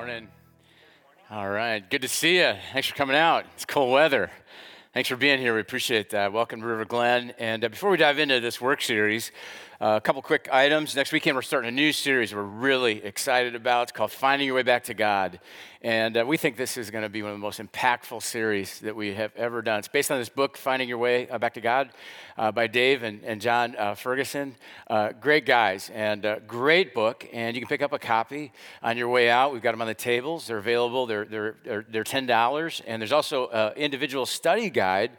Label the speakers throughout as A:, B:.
A: Morning. All right. Good to see you. Thanks for coming out. It's cold weather. Thanks for being here. We appreciate that. Welcome to River Glen. And uh, before we dive into this work series, uh, a couple quick items. Next weekend, we're starting a new series we're really excited about. It's called Finding Your Way Back to God. And uh, we think this is going to be one of the most impactful series that we have ever done. It's based on this book, Finding Your Way uh, Back to God, uh, by Dave and, and Jon uh, Ferguson. Great guys and great book. And you can pick up a copy on your way out. We've got them on the tables. They're available. They're, they're, they're $10. And there's also an individual study guide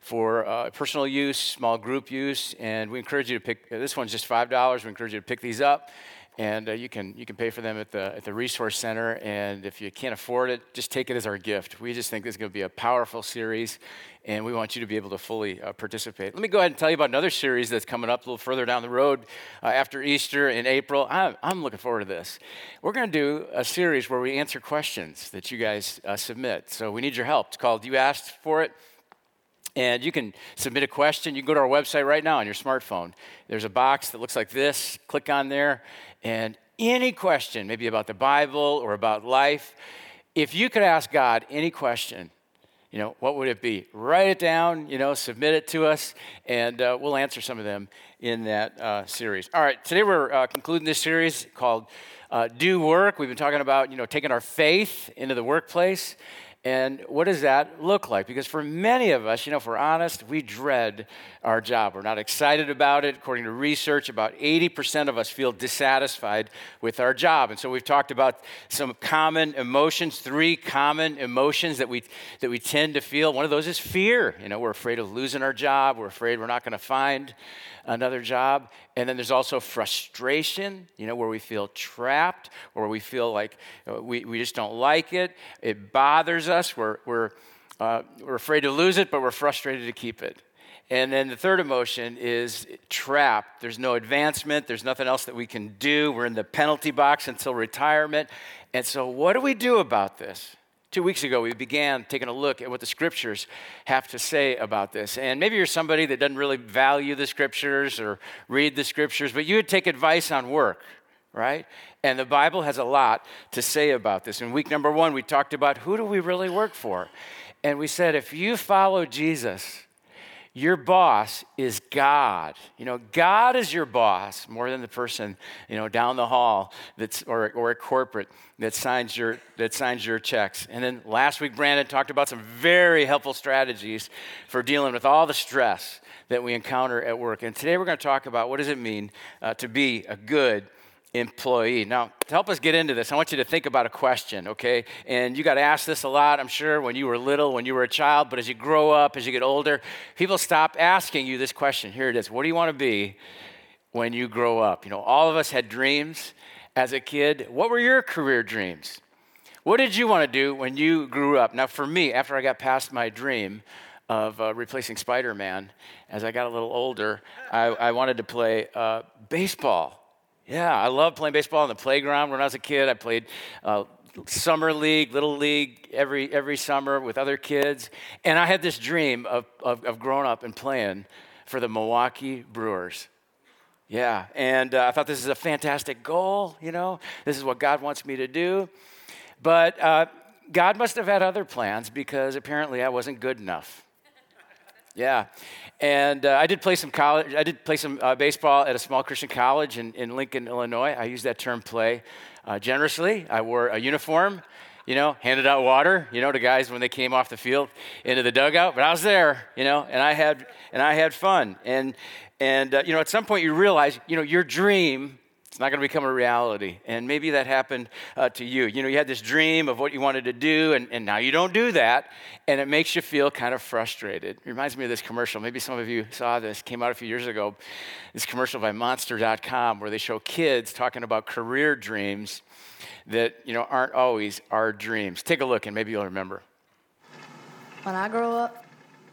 A: for uh, personal use, small group use, and we encourage you to pick. This one's just five dollars. We encourage you to pick these up, and uh, you can you can pay for them at the at the resource center. And if you can't afford it, just take it as our gift. We just think this is going to be a powerful series, and we want you to be able to fully uh, participate. Let me go ahead and tell you about another series that's coming up a little further down the road uh, after Easter in April. I'm, I'm looking forward to this. We're going to do a series where we answer questions that you guys uh, submit. So we need your help. It's called "You Asked for It." And you can submit a question. You can go to our website right now on your smartphone. There's a box that looks like this. Click on there, and any question, maybe about the Bible or about life, if you could ask God any question, you know, what would it be? Write it down, you know, submit it to us, and uh, we'll answer some of them in that uh, series. All right, today we're uh, concluding this series called uh, Do Work. We've been talking about, you know, taking our faith into the workplace. And what does that look like? Because for many of us, you know, if we're honest, we dread our job. We're not excited about it. According to research, about 80% of us feel dissatisfied with our job. And so we've talked about some common emotions, three common emotions that we, that we tend to feel. One of those is fear. You know, we're afraid of losing our job, we're afraid we're not going to find another job. And then there's also frustration, you know, where we feel trapped, or we feel like uh, we, we just don't like it. It bothers us. We're, we're, uh, we're afraid to lose it, but we're frustrated to keep it. And then the third emotion is trapped. There's no advancement. There's nothing else that we can do. We're in the penalty box until retirement. And so, what do we do about this? Two weeks ago, we began taking a look at what the scriptures have to say about this. And maybe you're somebody that doesn't really value the scriptures or read the scriptures, but you would take advice on work, right? And the Bible has a lot to say about this. In week number one, we talked about who do we really work for? And we said if you follow Jesus, your boss is God. You know, God is your boss more than the person, you know, down the hall that's or, or a corporate that signs your that signs your checks. And then last week Brandon talked about some very helpful strategies for dealing with all the stress that we encounter at work. And today we're going to talk about what does it mean uh, to be a good employee. Now, to help us get into this, I want you to think about a question, okay? And you got asked this a lot, I'm sure, when you were little, when you were a child, but as you grow up, as you get older, people stop asking you this question. Here it is What do you want to be when you grow up? You know, all of us had dreams as a kid. What were your career dreams? What did you want to do when you grew up? Now, for me, after I got past my dream, of uh, replacing Spider Man, as I got a little older, I, I wanted to play uh, baseball. Yeah, I loved playing baseball on the playground when I was a kid. I played uh, summer league, little league every every summer with other kids, and I had this dream of, of, of growing up and playing for the Milwaukee Brewers. Yeah, and uh, I thought this is a fantastic goal. You know, this is what God wants me to do, but uh, God must have had other plans because apparently I wasn't good enough. Yeah, and uh, I did play some college. I did play some uh, baseball at a small Christian college in, in Lincoln, Illinois. I use that term "play" uh, generously. I wore a uniform, you know, handed out water, you know, to guys when they came off the field into the dugout. But I was there, you know, and I had and I had fun. And and uh, you know, at some point you realize, you know, your dream it's not going to become a reality. And maybe that happened uh, to you. You know, you had this dream of what you wanted to do, and, and now you don't do that, and it makes you feel kind of frustrated. It reminds me of this commercial. Maybe some of you saw this, came out a few years ago. This commercial by Monster.com where they show kids talking about career dreams that, you know, aren't always our dreams. Take a look, and maybe you'll remember.
B: When I grow up,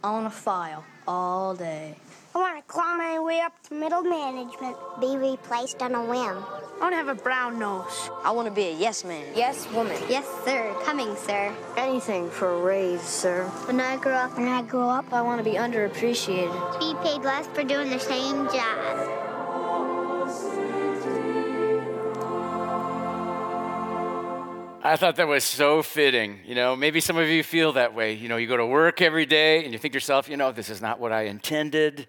B: I want to file all day.
C: I want to claw my way up to middle management.
D: Be replaced on a whim.
E: I want to have a brown nose.
F: I want to be a yes man.
G: Yes woman.
H: Yes, sir. Coming, sir.
I: Anything for a raise, sir.
J: When I grow up,
K: when I grow up, I want to be underappreciated.
L: Be paid less for doing the same job.
A: I thought that was so fitting. You know, maybe some of you feel that way. You know, you go to work every day and you think to yourself, you know, this is not what I intended.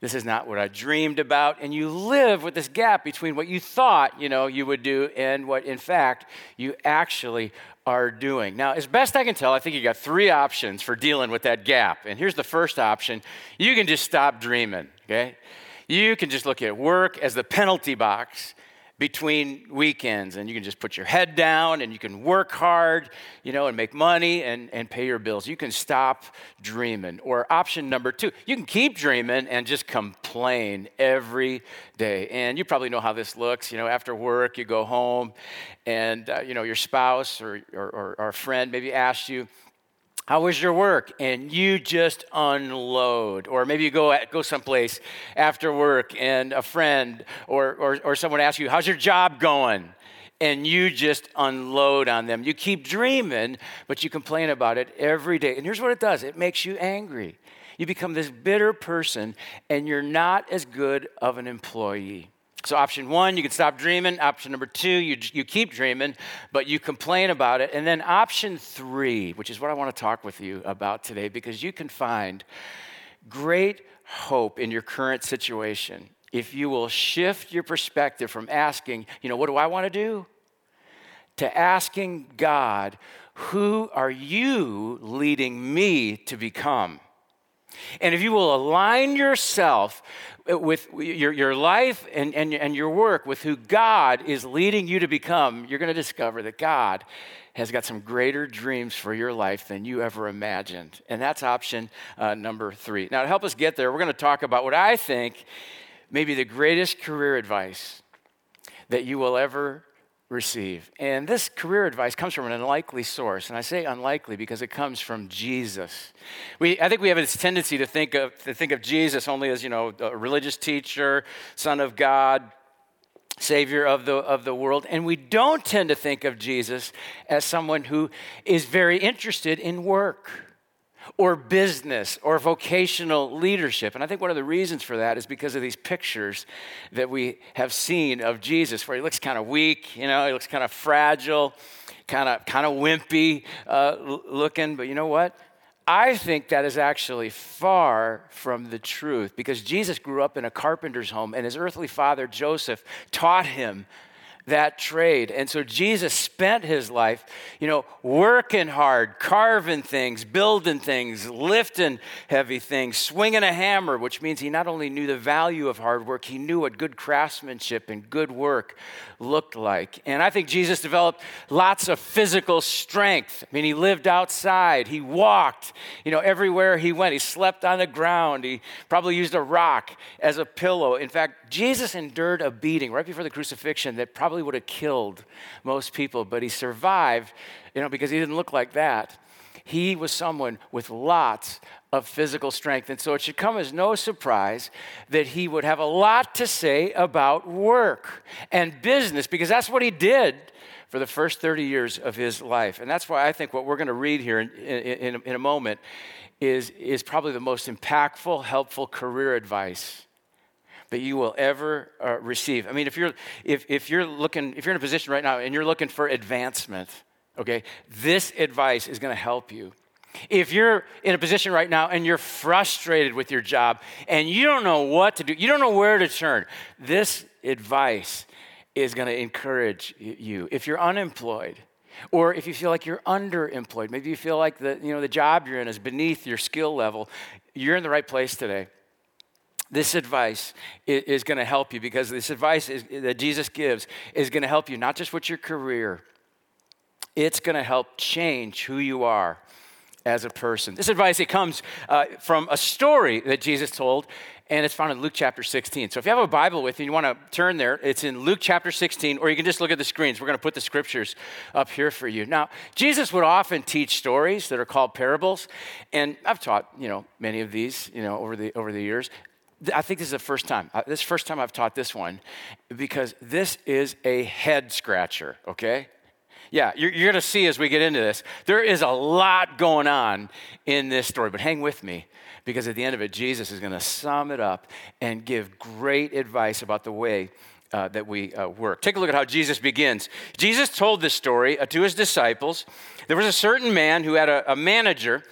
A: This is not what I dreamed about. And you live with this gap between what you thought, you know, you would do and what, in fact, you actually are doing. Now, as best I can tell, I think you got three options for dealing with that gap. And here's the first option you can just stop dreaming, okay? You can just look at work as the penalty box between weekends and you can just put your head down and you can work hard you know and make money and, and pay your bills. You can stop dreaming. Or option number two you can keep dreaming and just complain every day. And you probably know how this looks. You know after work you go home and uh, you know your spouse or, or, or, a friend maybe asks you how was your work? And you just unload. Or maybe you go, at, go someplace after work and a friend or, or, or someone asks you, How's your job going? And you just unload on them. You keep dreaming, but you complain about it every day. And here's what it does it makes you angry. You become this bitter person, and you're not as good of an employee. So, option one, you can stop dreaming. Option number two, you, you keep dreaming, but you complain about it. And then option three, which is what I want to talk with you about today, because you can find great hope in your current situation if you will shift your perspective from asking, you know, what do I want to do? To asking God, who are you leading me to become? And if you will align yourself with your, your life and, and, and your work with who God is leading you to become, you're going to discover that God has got some greater dreams for your life than you ever imagined. And that's option uh, number three. Now, to help us get there, we're going to talk about what I think may be the greatest career advice that you will ever receive. And this career advice comes from an unlikely source. And I say unlikely because it comes from Jesus. We, I think we have this tendency to think of, to think of Jesus only as, you know, a religious teacher, son of God, savior of the, of the world. And we don't tend to think of Jesus as someone who is very interested in work or business or vocational leadership. And I think one of the reasons for that is because of these pictures that we have seen of Jesus, where he looks kind of weak, you know, he looks kind of fragile, kind of kind of wimpy uh, looking. But you know what? I think that is actually far from the truth because Jesus grew up in a carpenter's home and his earthly father, Joseph, taught him that trade. And so Jesus spent his life, you know, working hard, carving things, building things, lifting heavy things, swinging a hammer, which means he not only knew the value of hard work, he knew what good craftsmanship and good work looked like. And I think Jesus developed lots of physical strength. I mean, he lived outside, he walked, you know, everywhere he went. He slept on the ground, he probably used a rock as a pillow. In fact, Jesus endured a beating right before the crucifixion that probably would have killed most people, but he survived, you know, because he didn't look like that. He was someone with lots of physical strength. And so it should come as no surprise that he would have a lot to say about work and business because that's what he did for the first 30 years of his life. And that's why I think what we're going to read here in, in, in, a moment is, is probably the most impactful, helpful career advice that you will ever uh, receive. I mean, if you're, if, if you're looking, if you're in a position right now and you're looking for advancement, okay, this advice is going to help you. If you're in a position right now and you're frustrated with your job and you don't know what to do, you don't know where to turn, this advice is going to encourage you. If you're unemployed, or if you feel like you're underemployed, maybe you feel like the, you know, the job you're in is beneath your skill level, you're in the right place today. This advice is, going to help you because this advice is, that Jesus gives is going to help you not just with your career, it's going to help change who you are as a person. This advice, it comes uh, from a story that Jesus told, and it's found in Luke chapter 16. So if you have a Bible with you, you want to turn there, it's in Luke chapter 16, or you can just look at the screens. We're going to put the scriptures up here for you. Now, Jesus would often teach stories that are called parables, and I've taught, you know, many of these, you know, over the, over the years. I think this is the first time. Uh, this is the first time I've taught this one because this is a head scratcher, okay? yeah, you're, you're going to see as we get into this, there is a lot going on in this story. But hang with me because at the end of it, Jesus is going to sum it up and give great advice about the way uh, that we uh, work. Take a look at how Jesus begins. Jesus told this story uh, to his disciples. There was a certain man who had a, a manager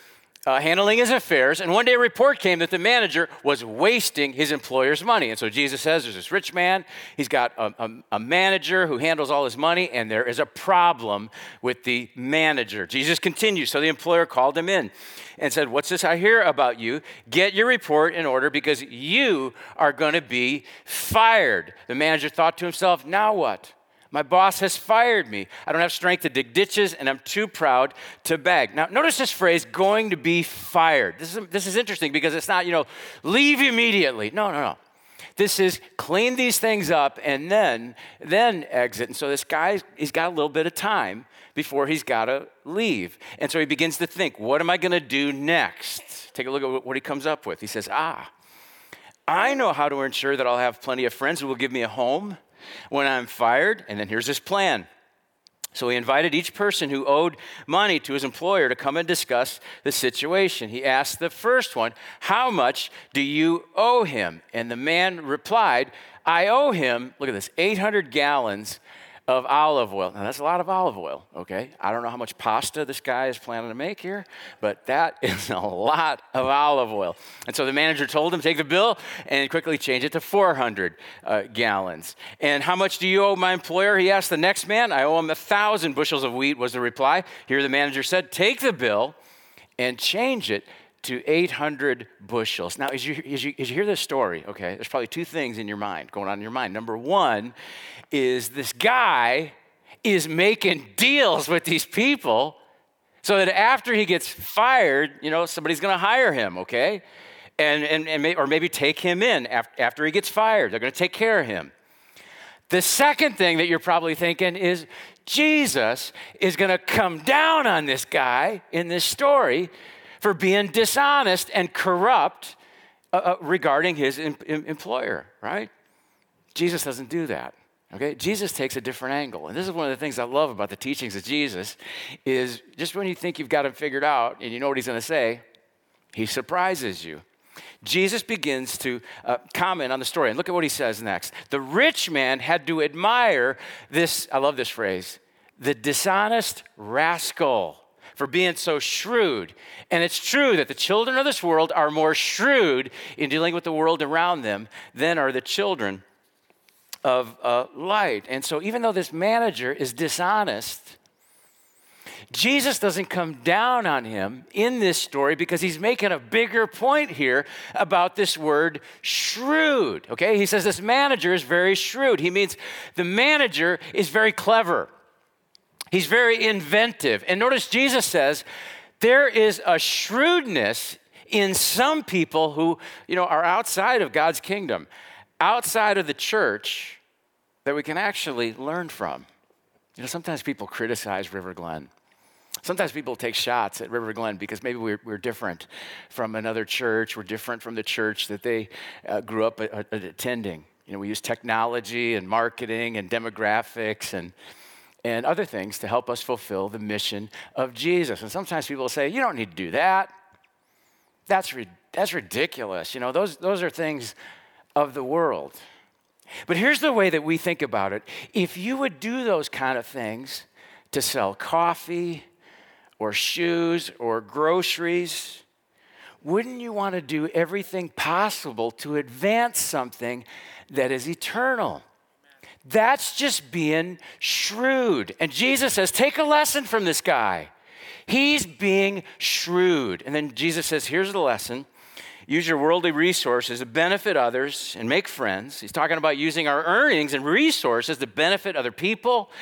A: uh, handling his affairs, and one day a report came that the manager was wasting his employer's money. And so Jesus says there's this rich man, he's got a, a, a, manager who handles all his money, and there is a problem with the manager. Jesus continues. So the employer called him in and said, What's this I hear about you? Get your report in order because you are going to be fired. The manager thought to himself, Now what? My boss has fired me. I don't have strength to dig ditches, and I'm too proud to beg. Now, notice this phrase, going to be fired. This is, this is interesting because it's not, you know, leave immediately. No, no, no. This is clean these things up and then, then exit. And so this guy, he's got a little bit of time before he's got to leave. And so he begins to think, what am I going to do next? Take a look at what he comes up with. He says, ah, I know how to ensure that I'll have plenty of friends who will give me a home when I'm fired. And then here's his plan. So he invited each person who owed money to his employer to come and discuss the situation. He asked the first one, How much do you owe him? And the man replied, I owe him, look at this, 800 gallons of olive oil. Now, that's a lot of olive oil, okay? I don't know how much pasta this guy is planning to make here, but that is a lot of olive oil. And so the manager told him, take the bill and quickly change it to 400 uh, gallons. And how much do you owe my employer? He asked the next man. I owe him a thousand bushels of wheat, was the reply. Here the manager said, take the bill and change it to 800 bushels. Now, as you, as, you, as you hear this story, okay, there's probably two things in your mind, going on in your mind. Number one is this guy is making deals with these people so that after he gets fired, you know, somebody's to hire him, okay? And, and, and may, or maybe take him in after, after he gets fired. They're to take care of him. The second thing that you're probably thinking is Jesus is going to come down on this guy in this story for being dishonest and corrupt uh, uh, regarding his em- em- employer, right? Jesus doesn't do that. Okay? Jesus takes a different angle. And this is one of the things I love about the teachings of Jesus is just when you think you've got him figured out and you know what he's going to say, he surprises you. Jesus begins to uh, comment on the story. And look at what he says next. The rich man had to admire this, I love this phrase, the dishonest rascal for being so shrewd. And it's true that the children of this world are more shrewd in dealing with the world around them than are the children of uh, light. And so, even though this manager is dishonest, Jesus doesn't come down on him in this story because he's making a bigger point here about this word shrewd. Okay? He says this manager is very shrewd. He means the manager is very clever. He's very inventive. And notice Jesus says there is a shrewdness in some people who, you know, are outside of God's kingdom, outside of the church that we can actually learn from. You know, sometimes people criticize River Glen. Sometimes people take shots at River Glen because maybe we're, we're different from another church. We're different from the church that they uh, grew up attending. You know, we use technology and marketing and demographics and and other things to help us fulfill the mission of Jesus. And sometimes people say, you don't need to do that. That's, that's ridiculous. You know, those, those are things of the world. But here's the way that we think about it if you would do those kind of things to sell coffee or shoes or groceries, wouldn't you want to do everything possible to advance something that is eternal? That's just being shrewd. And Jesus says, take a lesson from this guy. He's being shrewd. And then Jesus says, here's the lesson use your worldly resources to benefit others and make friends. He's talking about using our earnings and resources to benefit other people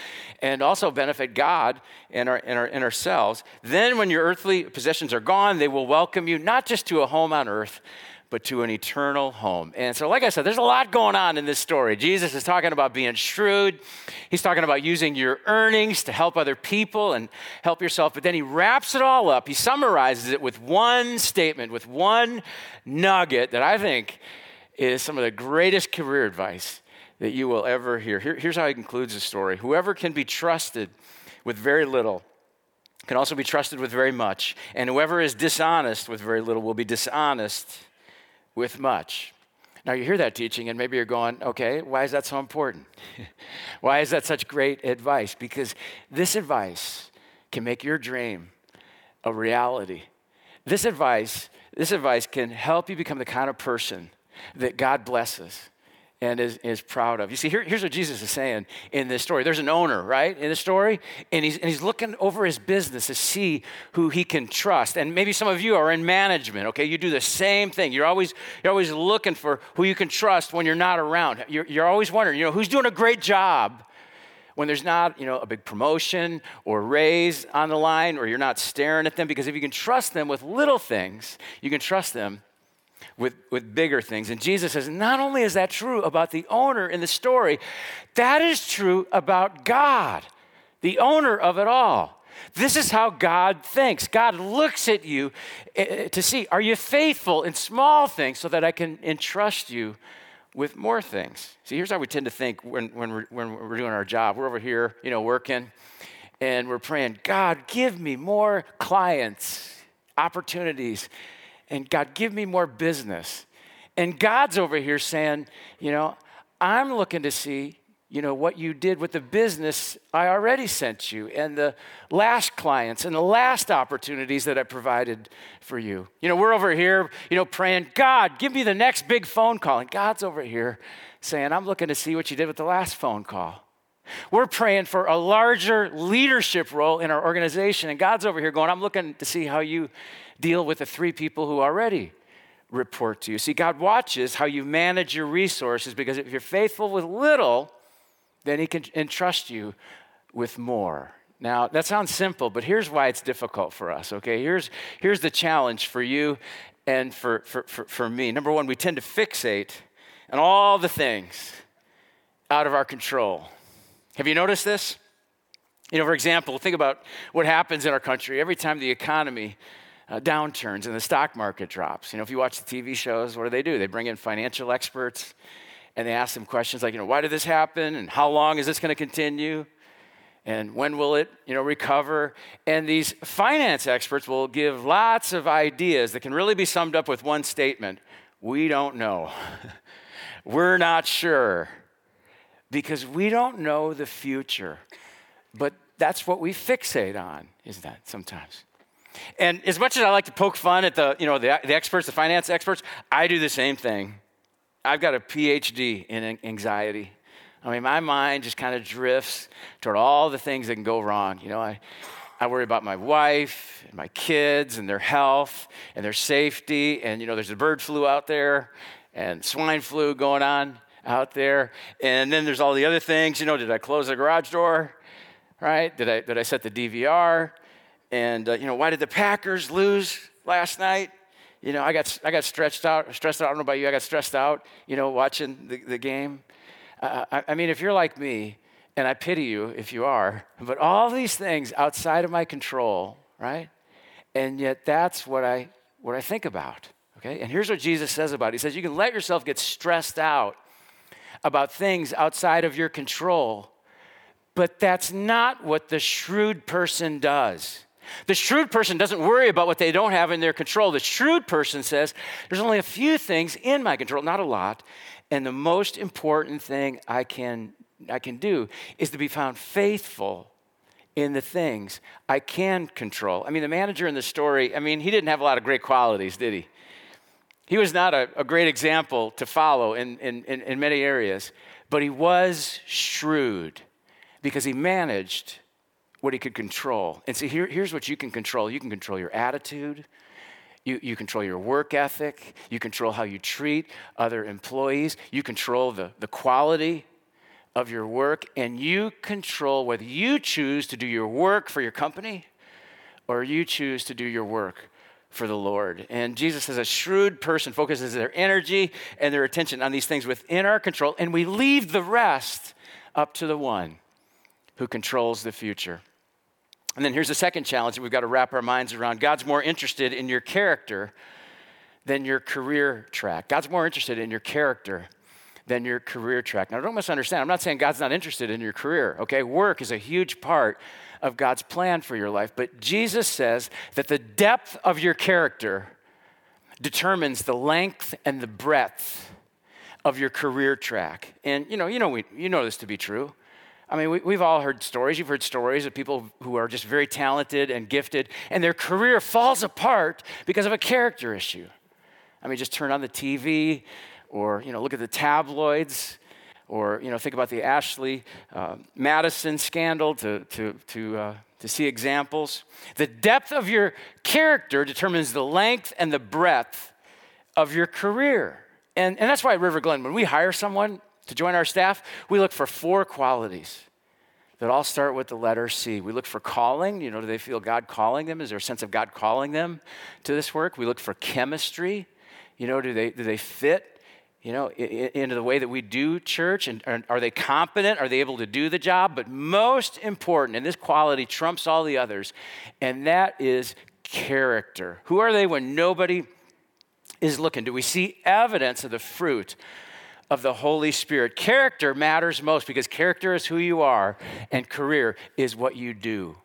A: and also benefit God and, our, our, ourselves. Then, when your earthly possessions are gone, they will welcome you not just to a home on earth, but to an eternal home. And so, like I said, there's a lot going on in this story. Jesus is talking about being shrewd, he's talking about using your earnings to help other people and help yourself. But then he wraps it all up, he summarizes it with one statement, with one nugget that I think is some of the greatest career advice that you will ever hear. Here, here's how he concludes the story Whoever can be trusted with very little can also be trusted with very much. And whoever is dishonest with very little will be dishonest with much. Now, you hear that teaching, and maybe you're going, okay, why is that so important? why is that such great advice? Because this advice can make your dream a reality. This advice, this advice can help you become the kind of person that God blesses and is, is proud of. You see, here, here's what Jesus is saying in this story. There's an owner, right, in the story, and he's, and he's looking over his business to see who he can trust. And maybe some of you are in management, okay? You do the same thing. You're always, you're always looking for who you can trust when you're not around. You're, you're always wondering, you know, who's doing a great job when there's not, you know, a big promotion or raise on the line, or you're not staring at them, because if you can trust them with little things, you can trust them with, with bigger things. And Jesus says, not only is that true about the owner in the story, that is true about God, the owner of it all. This is how God thinks. God looks at you eh, eh, to see, are you faithful in small things so that I can entrust you with more things? See, here's how we tend to think when, when, we're, when we're doing our job. We're over here, you know, working, and we're praying, God, give me more clients, opportunities and God, give me more business. And God's over here saying, you know, I'm looking to see, you know, what you did with the business I already sent you and the last clients and the last opportunities that I provided for you. You know, we're over here, you know, praying, God, give me the next big phone call. And God's over here saying, I'm looking to see what you did with the last phone call. We're praying for a larger leadership role in our organization. And God's over here going, I'm looking to see how you deal with the three people who already report to you. See, God watches how you manage your resources because if you're faithful with little, then He can entrust you with more. Now, that sounds simple, but here's why it's difficult for us, okay? Here's, here's the challenge for you and for, for, for, for me. Number one, we tend to fixate on all the things out of our control. Have you noticed this? You know, for example, think about what happens in our country every time the economy uh, downturns and the stock market drops. You know, if you watch the TV shows, what do they do? They bring in financial experts and they ask them questions like, you know, why did this happen? And how long is this going to continue? And when will it, you know, recover? And these finance experts will give lots of ideas that can really be summed up with one statement. We don't know. We're not sure. Because we don't know the future. But that's what we fixate on, is that sometimes. And as much as I like to poke fun at the, you know, the, the experts, the finance experts, I do the same thing. I've got a PhD in anxiety. I mean, my mind just kind of drifts toward all the things that can go wrong. You know, I, I worry about my wife and my kids and their health and their safety. And, you know, there's a bird flu out there and swine flu going on out there. And then there's all the other things. You know, did I close the garage door? Right? Did I, did I set the DVR? And, uh, you know, why did the Packers lose last night? You know, I got, I got stretched out, stressed out. I don't know about you, I got stressed out, you know, watching the, the game. Uh, I, I mean, if you're like me, and I pity you if you are, but all these things outside of my control, right? And yet that's what I, what I think about, okay? And here's what Jesus says about it He says, You can let yourself get stressed out about things outside of your control, but that's not what the shrewd person does. The shrewd person doesn't worry about what they don't have in their control. The shrewd person says, There's only a few things in my control, not a lot. And the most important thing I can, I can do is to be found faithful in the things I can control. I mean, the manager in the story, I mean, he didn't have a lot of great qualities, did he? He was not a, a great example to follow in, in, in, in many areas, but he was shrewd because he managed what he could control. And see, here, here's what you can control. You can control your attitude, you, you control your work ethic, you control how you treat other employees, you control the, the quality of your work, and you control whether you choose to do your work for your company or you choose to do your work for the Lord. And Jesus says a shrewd person focuses their energy and their attention on these things within our control, and we leave the rest up to the one who controls the future. And then here's the second challenge that we've got to wrap our minds around God's more interested in your character than your career track. God's more interested in your character than your career track. Now, don't misunderstand. I'm not saying God's not interested in your career, okay? Work is a huge part of God's plan for your life. But Jesus says that the depth of your character determines the length and the breadth of your career track. And you know, you know, we, you know this to be true. I mean, we, have all heard stories. You've heard stories of people who are just very talented and gifted, and their career falls apart because of a character issue. I mean, just turn on the TV, or you know, look at the tabloids, or you know, think about the Ashley uh, Madison scandal to to to uh, to see examples. The depth of your character determines the length and the breadth of your career. And, and that's why at River Glen, when we hire someone to join our staff, we look for four qualities that all start with the letter C. We look for calling. You know, do they feel God calling them? Is there a sense of God calling them to this work? We look for chemistry. You know, do they, do they fit you know, into the way that we do church? And are they competent? Are they able to do the job? But most important, and this quality trumps all the others, and that is character. Who are they when nobody is looking? Do we see evidence of the fruit of the Holy Spirit? Character matters most because character is who you are, and career is what you do.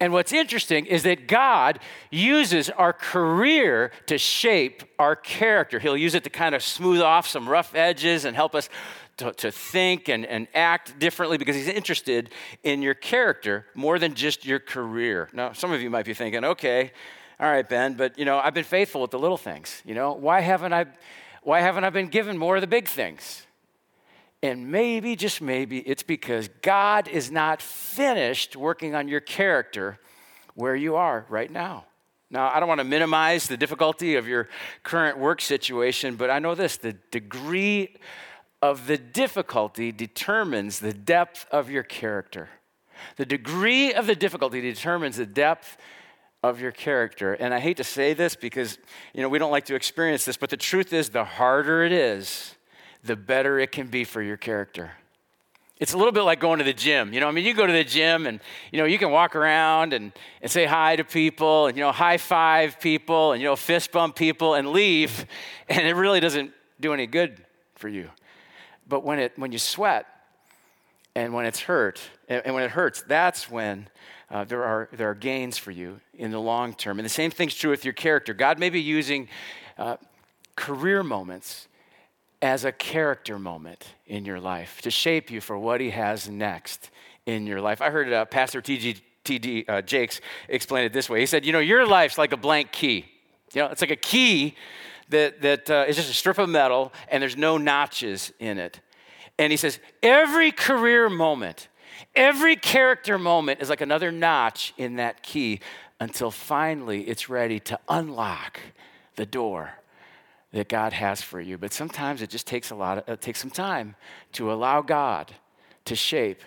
A: And what's interesting is that God uses our career to shape our character. He'll use it to kind of smooth off some rough edges and help us to, to, think and, and act differently because He's interested in your character more than just your career. Now, some of you might be thinking, okay, all right, Ben, but you know, I've been faithful with the little things. You know, why haven't I, why haven't I been given more of the big things? And maybe, just maybe, it's because God is not finished working on your character where you are right now. Now, I don't want to minimize the difficulty of your current work situation, but I know this the degree of the difficulty determines the depth of your character. The degree of the difficulty determines the depth of your character. And I hate to say this because, you know, we don't like to experience this, but the truth is the harder it is, the better it can be for your character. It's a little bit like going to the gym. You know, I mean, you go to the gym and, you know, you can walk around and, and say hi to people and, you know, high five people and, you know, fist bump people and leave, and it really doesn't do any good for you. But when, it, when you sweat and when it's hurt, and, and when it hurts, that's when uh, there, are, there are gains for you in the long term. And the same thing's true with your character. God may be using uh, career moments as a character moment in your life to shape you for what he has next in your life. I heard uh, Pastor T.G. T.D. Uh, Jakes explain it this way. He said, You know, your life's like a blank key. You know, it's like a key that, that uh, is just a strip of metal and there's no notches in it. And he says, Every career moment, every character moment is like another notch in that key until finally it's ready to unlock the door that God has for you. But sometimes it just takes a lot of, it takes some time to allow God to shape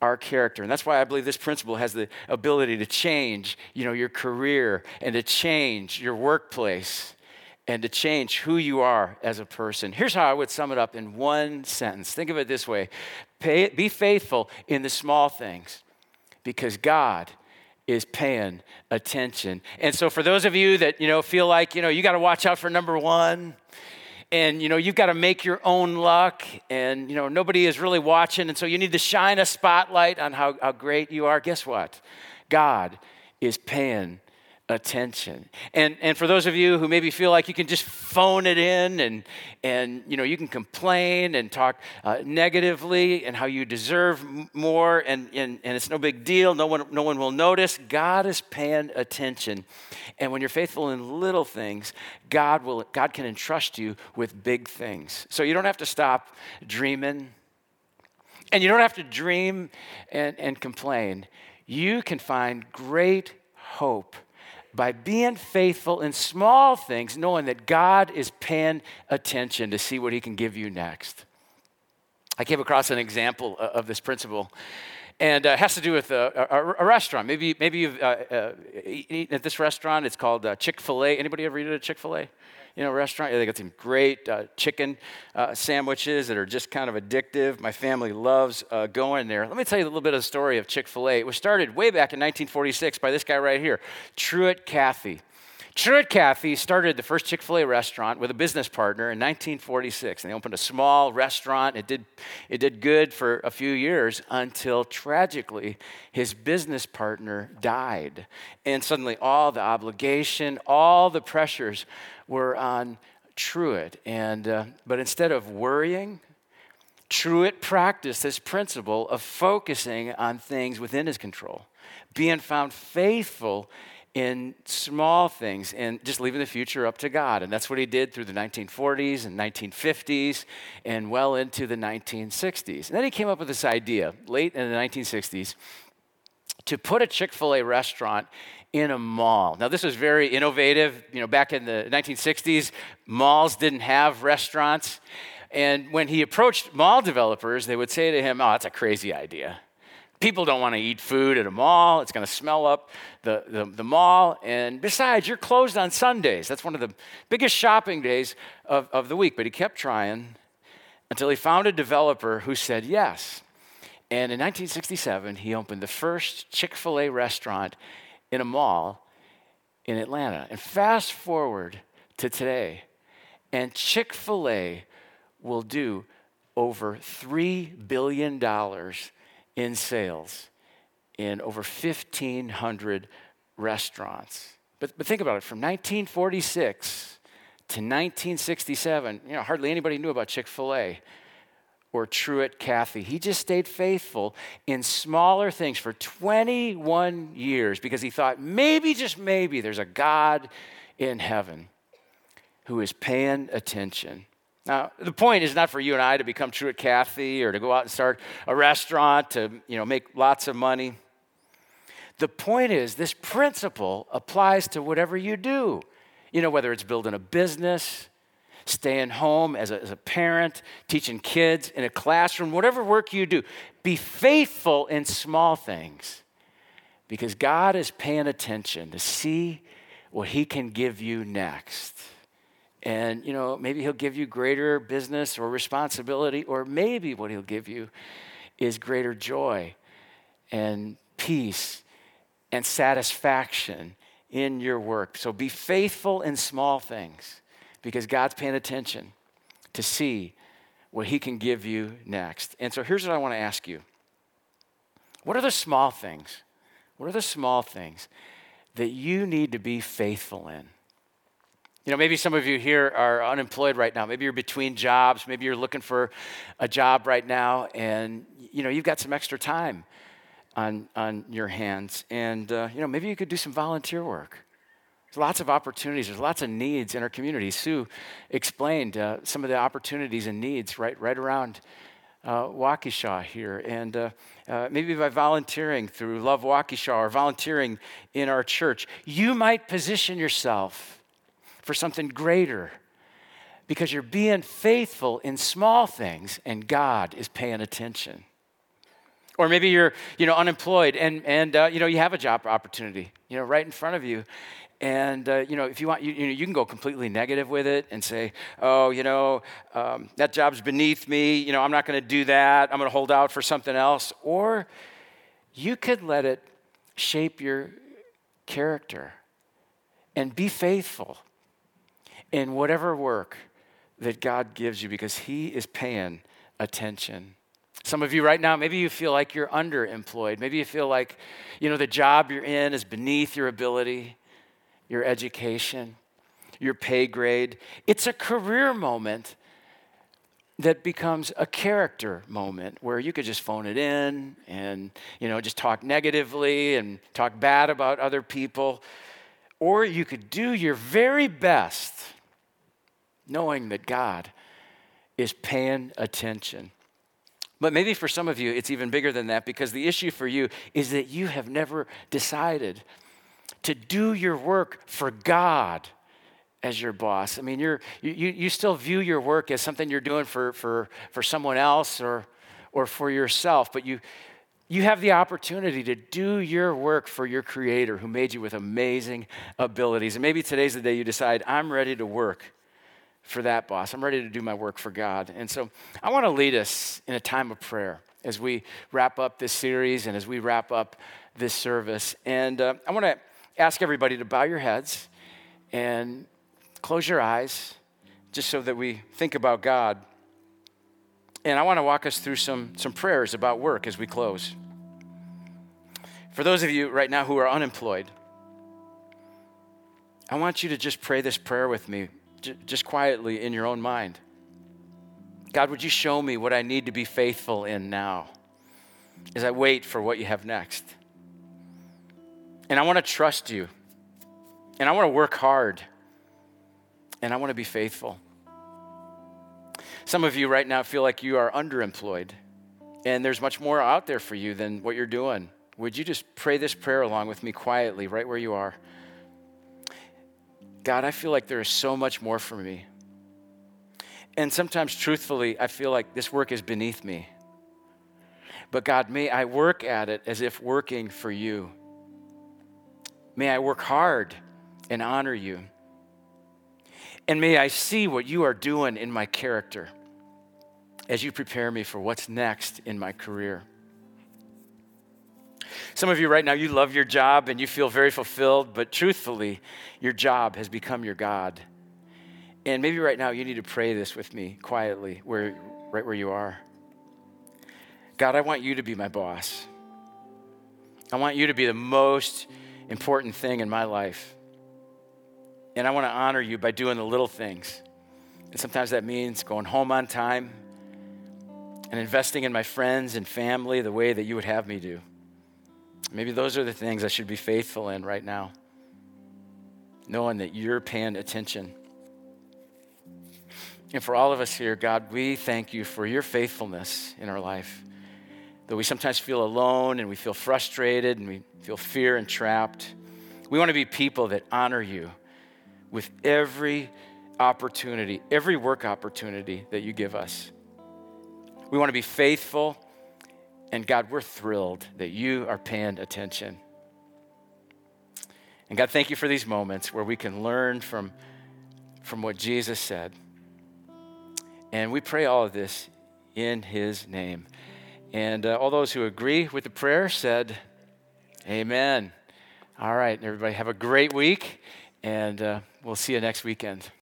A: our character. And that's why I believe this principle has the ability to change, you know, your career and to change your workplace and to change who you are as a person. Here's how I would sum it up in one sentence. Think of it this way. Pay, be faithful in the small things because God is paying attention. And so for those of you that, you know, feel like, you know, you got to watch out for number 1 and you know, you've got to make your own luck and you know, nobody is really watching and so you need to shine a spotlight on how, how great you are. Guess what? God is paying attention. And, and for those of you who maybe feel like you can just phone it in and, and you know, you can complain and talk uh, negatively and how you deserve more and, and, and it's no big deal, no one, no one will notice, God is paying attention. And when you're faithful in little things, God, will, God can entrust you with big things. So you don't have to stop dreaming and you don't have to dream and, and complain. You can find great hope by being faithful in small things, knowing that God is paying attention to see what He can give you next. I came across an example of this principle, and uh, it has to do with a, a, restaurant. Maybe, maybe you've uh, uh, eaten at this restaurant. It's called uh, Chick fil A. Anybody ever eaten at Chick fil A? You know, restaurant. They got some great uh, chicken uh, sandwiches that are just kind of addictive. My family loves uh, going there. Let me tell you a little bit of the story of Chick fil A. It was started way back in 1946 by this guy right here, Truett Cathy. Truett Cathy started the first Chick fil A restaurant with a business partner in 1946. And they opened a small restaurant. It did, it did good for a few years until tragically his business partner died. And suddenly all the obligation, all the pressures were on Truett. And, uh, but instead of worrying, Truett practiced this principle of focusing on things within his control, being found faithful in small things and just leaving the future up to God. And that's what he did through the 1940s and 1950s and well into the 1960s. And then he came up with this idea late in the 1960s to put a Chick fil A restaurant in a mall. Now, this was very innovative. You know, back in the 1960s, malls didn't have restaurants. And when he approached mall developers, they would say to him, Oh, that's a crazy idea. People don't want to eat food at a mall. It's going to smell up the, the, the, mall. And besides, you're closed on Sundays. That's one of the biggest shopping days of, of the week. But he kept trying until he found a developer who said yes. And in 1967, he opened the first Chick fil A restaurant in a mall in Atlanta. And fast forward to today, and Chick fil A will do over $3 billion in sales in over 1,500 restaurants. But, but think about it from 1946 to 1967, you know, hardly anybody knew about Chick fil A or Truett Cathy. He just stayed faithful in smaller things for 21 years because he thought maybe, just maybe, there's a God in heaven who is paying attention. Now, the point is not for you and I to become Truett Cathy or to go out and start a restaurant to, you know, make lots of money. The point is this principle applies to whatever you do. You know, whether it's building a business, staying home as a, as a parent, teaching kids in a classroom, whatever work you do, be faithful in small things because God is paying attention to see what He can give you next. And, you know, maybe He'll give you greater business or responsibility, or maybe what He'll give you is greater joy and peace and satisfaction in your work. So be faithful in small things because God's paying attention to see what He can give you next. And so here's what I want to ask you What are the small things? What are the small things that you need to be faithful in? You know, maybe some of you here are unemployed right now. Maybe you're between jobs. Maybe you're looking for a job right now, and you know you've got some extra time on on your hands, and uh, you know maybe you could do some volunteer work. There's lots of opportunities. There's lots of needs in our community. Sue explained uh, some of the opportunities and needs right, right around uh, Waukesha here. And uh, uh, maybe by volunteering through Love Waukesha or volunteering in our church, you might position yourself for something greater because you're being faithful in small things and God is paying attention. Or maybe you're, you know, unemployed and, and uh, you know, you have a job opportunity, you know, right in front of you. And uh, you know, if you want, you, you, know, you can go completely negative with it and say, "Oh, you know, um, that job's beneath me. You know, I'm not going to do that. I'm going to hold out for something else." Or you could let it shape your character and be faithful in whatever work that God gives you because He is paying attention. Some of you right now, maybe you feel like you're underemployed. Maybe you feel like, you know, the job you're in is beneath your ability your education, your pay grade. It's a career moment that becomes a character moment where you could just phone it in and you know just talk negatively and talk bad about other people or you could do your very best knowing that God is paying attention. But maybe for some of you, it's even bigger than that because the issue for you is that you have never decided to do your work for God as your boss. I mean, you're, you, you still view your work as something you're doing for, for, for someone else or, or for yourself, but you, you have the opportunity to do your work for your creator who made you with amazing abilities. And maybe today's the day you decide, I'm ready to work for that boss. I'm ready to do my work for God. And so I want to lead us in a time of prayer as we wrap up this series and as we wrap up this service. And uh, I want to ask everybody to bow your heads and close your eyes just so that we think about God. And I want to walk us through some, some prayers about work as we close. For those of you right now who are unemployed, I want you to just pray this prayer with me just quietly in your own mind. God, would you show me what I need to be faithful in now as I wait for what you have next? And I want to trust you. And I want to work hard. And I want to be faithful. Some of you right now feel like you are underemployed, and there's much more out there for you than what you're doing. Would you just pray this prayer along with me quietly, right where you are? God, I feel like there is so much more for me. And sometimes, truthfully, I feel like this work is beneath me. But God, may I work at it as if working for you. May I work hard and honor you. And may I see what you are doing in my character as you prepare me for what's next in my career. Some of you right now, you love your job and you feel very fulfilled, but truthfully, your job has become your God. And maybe right now you need to pray this with me quietly, where, right where you are. God, I want you to be my boss. I want you to be the most important thing in my life. And I want to honor you by doing the little things. And sometimes that means going home on time and investing in my friends and family the way that you would have me do. Maybe those are the things I should be faithful in right now, knowing that you're paying attention. And for all of us here, God, we thank you for your faithfulness in our life. Though we sometimes feel alone and we feel frustrated and we feel fear and trapped, we want to be people that honor you with every opportunity, every work opportunity that you give us. We want to be faithful, and God, we're thrilled that you are paying attention. And God, thank you for these moments where we can learn from, from what Jesus said. And we pray all of this in his name. And uh, all those who agree with the prayer said, Amen. All right, everybody, have a great week, and uh, we'll see you next weekend.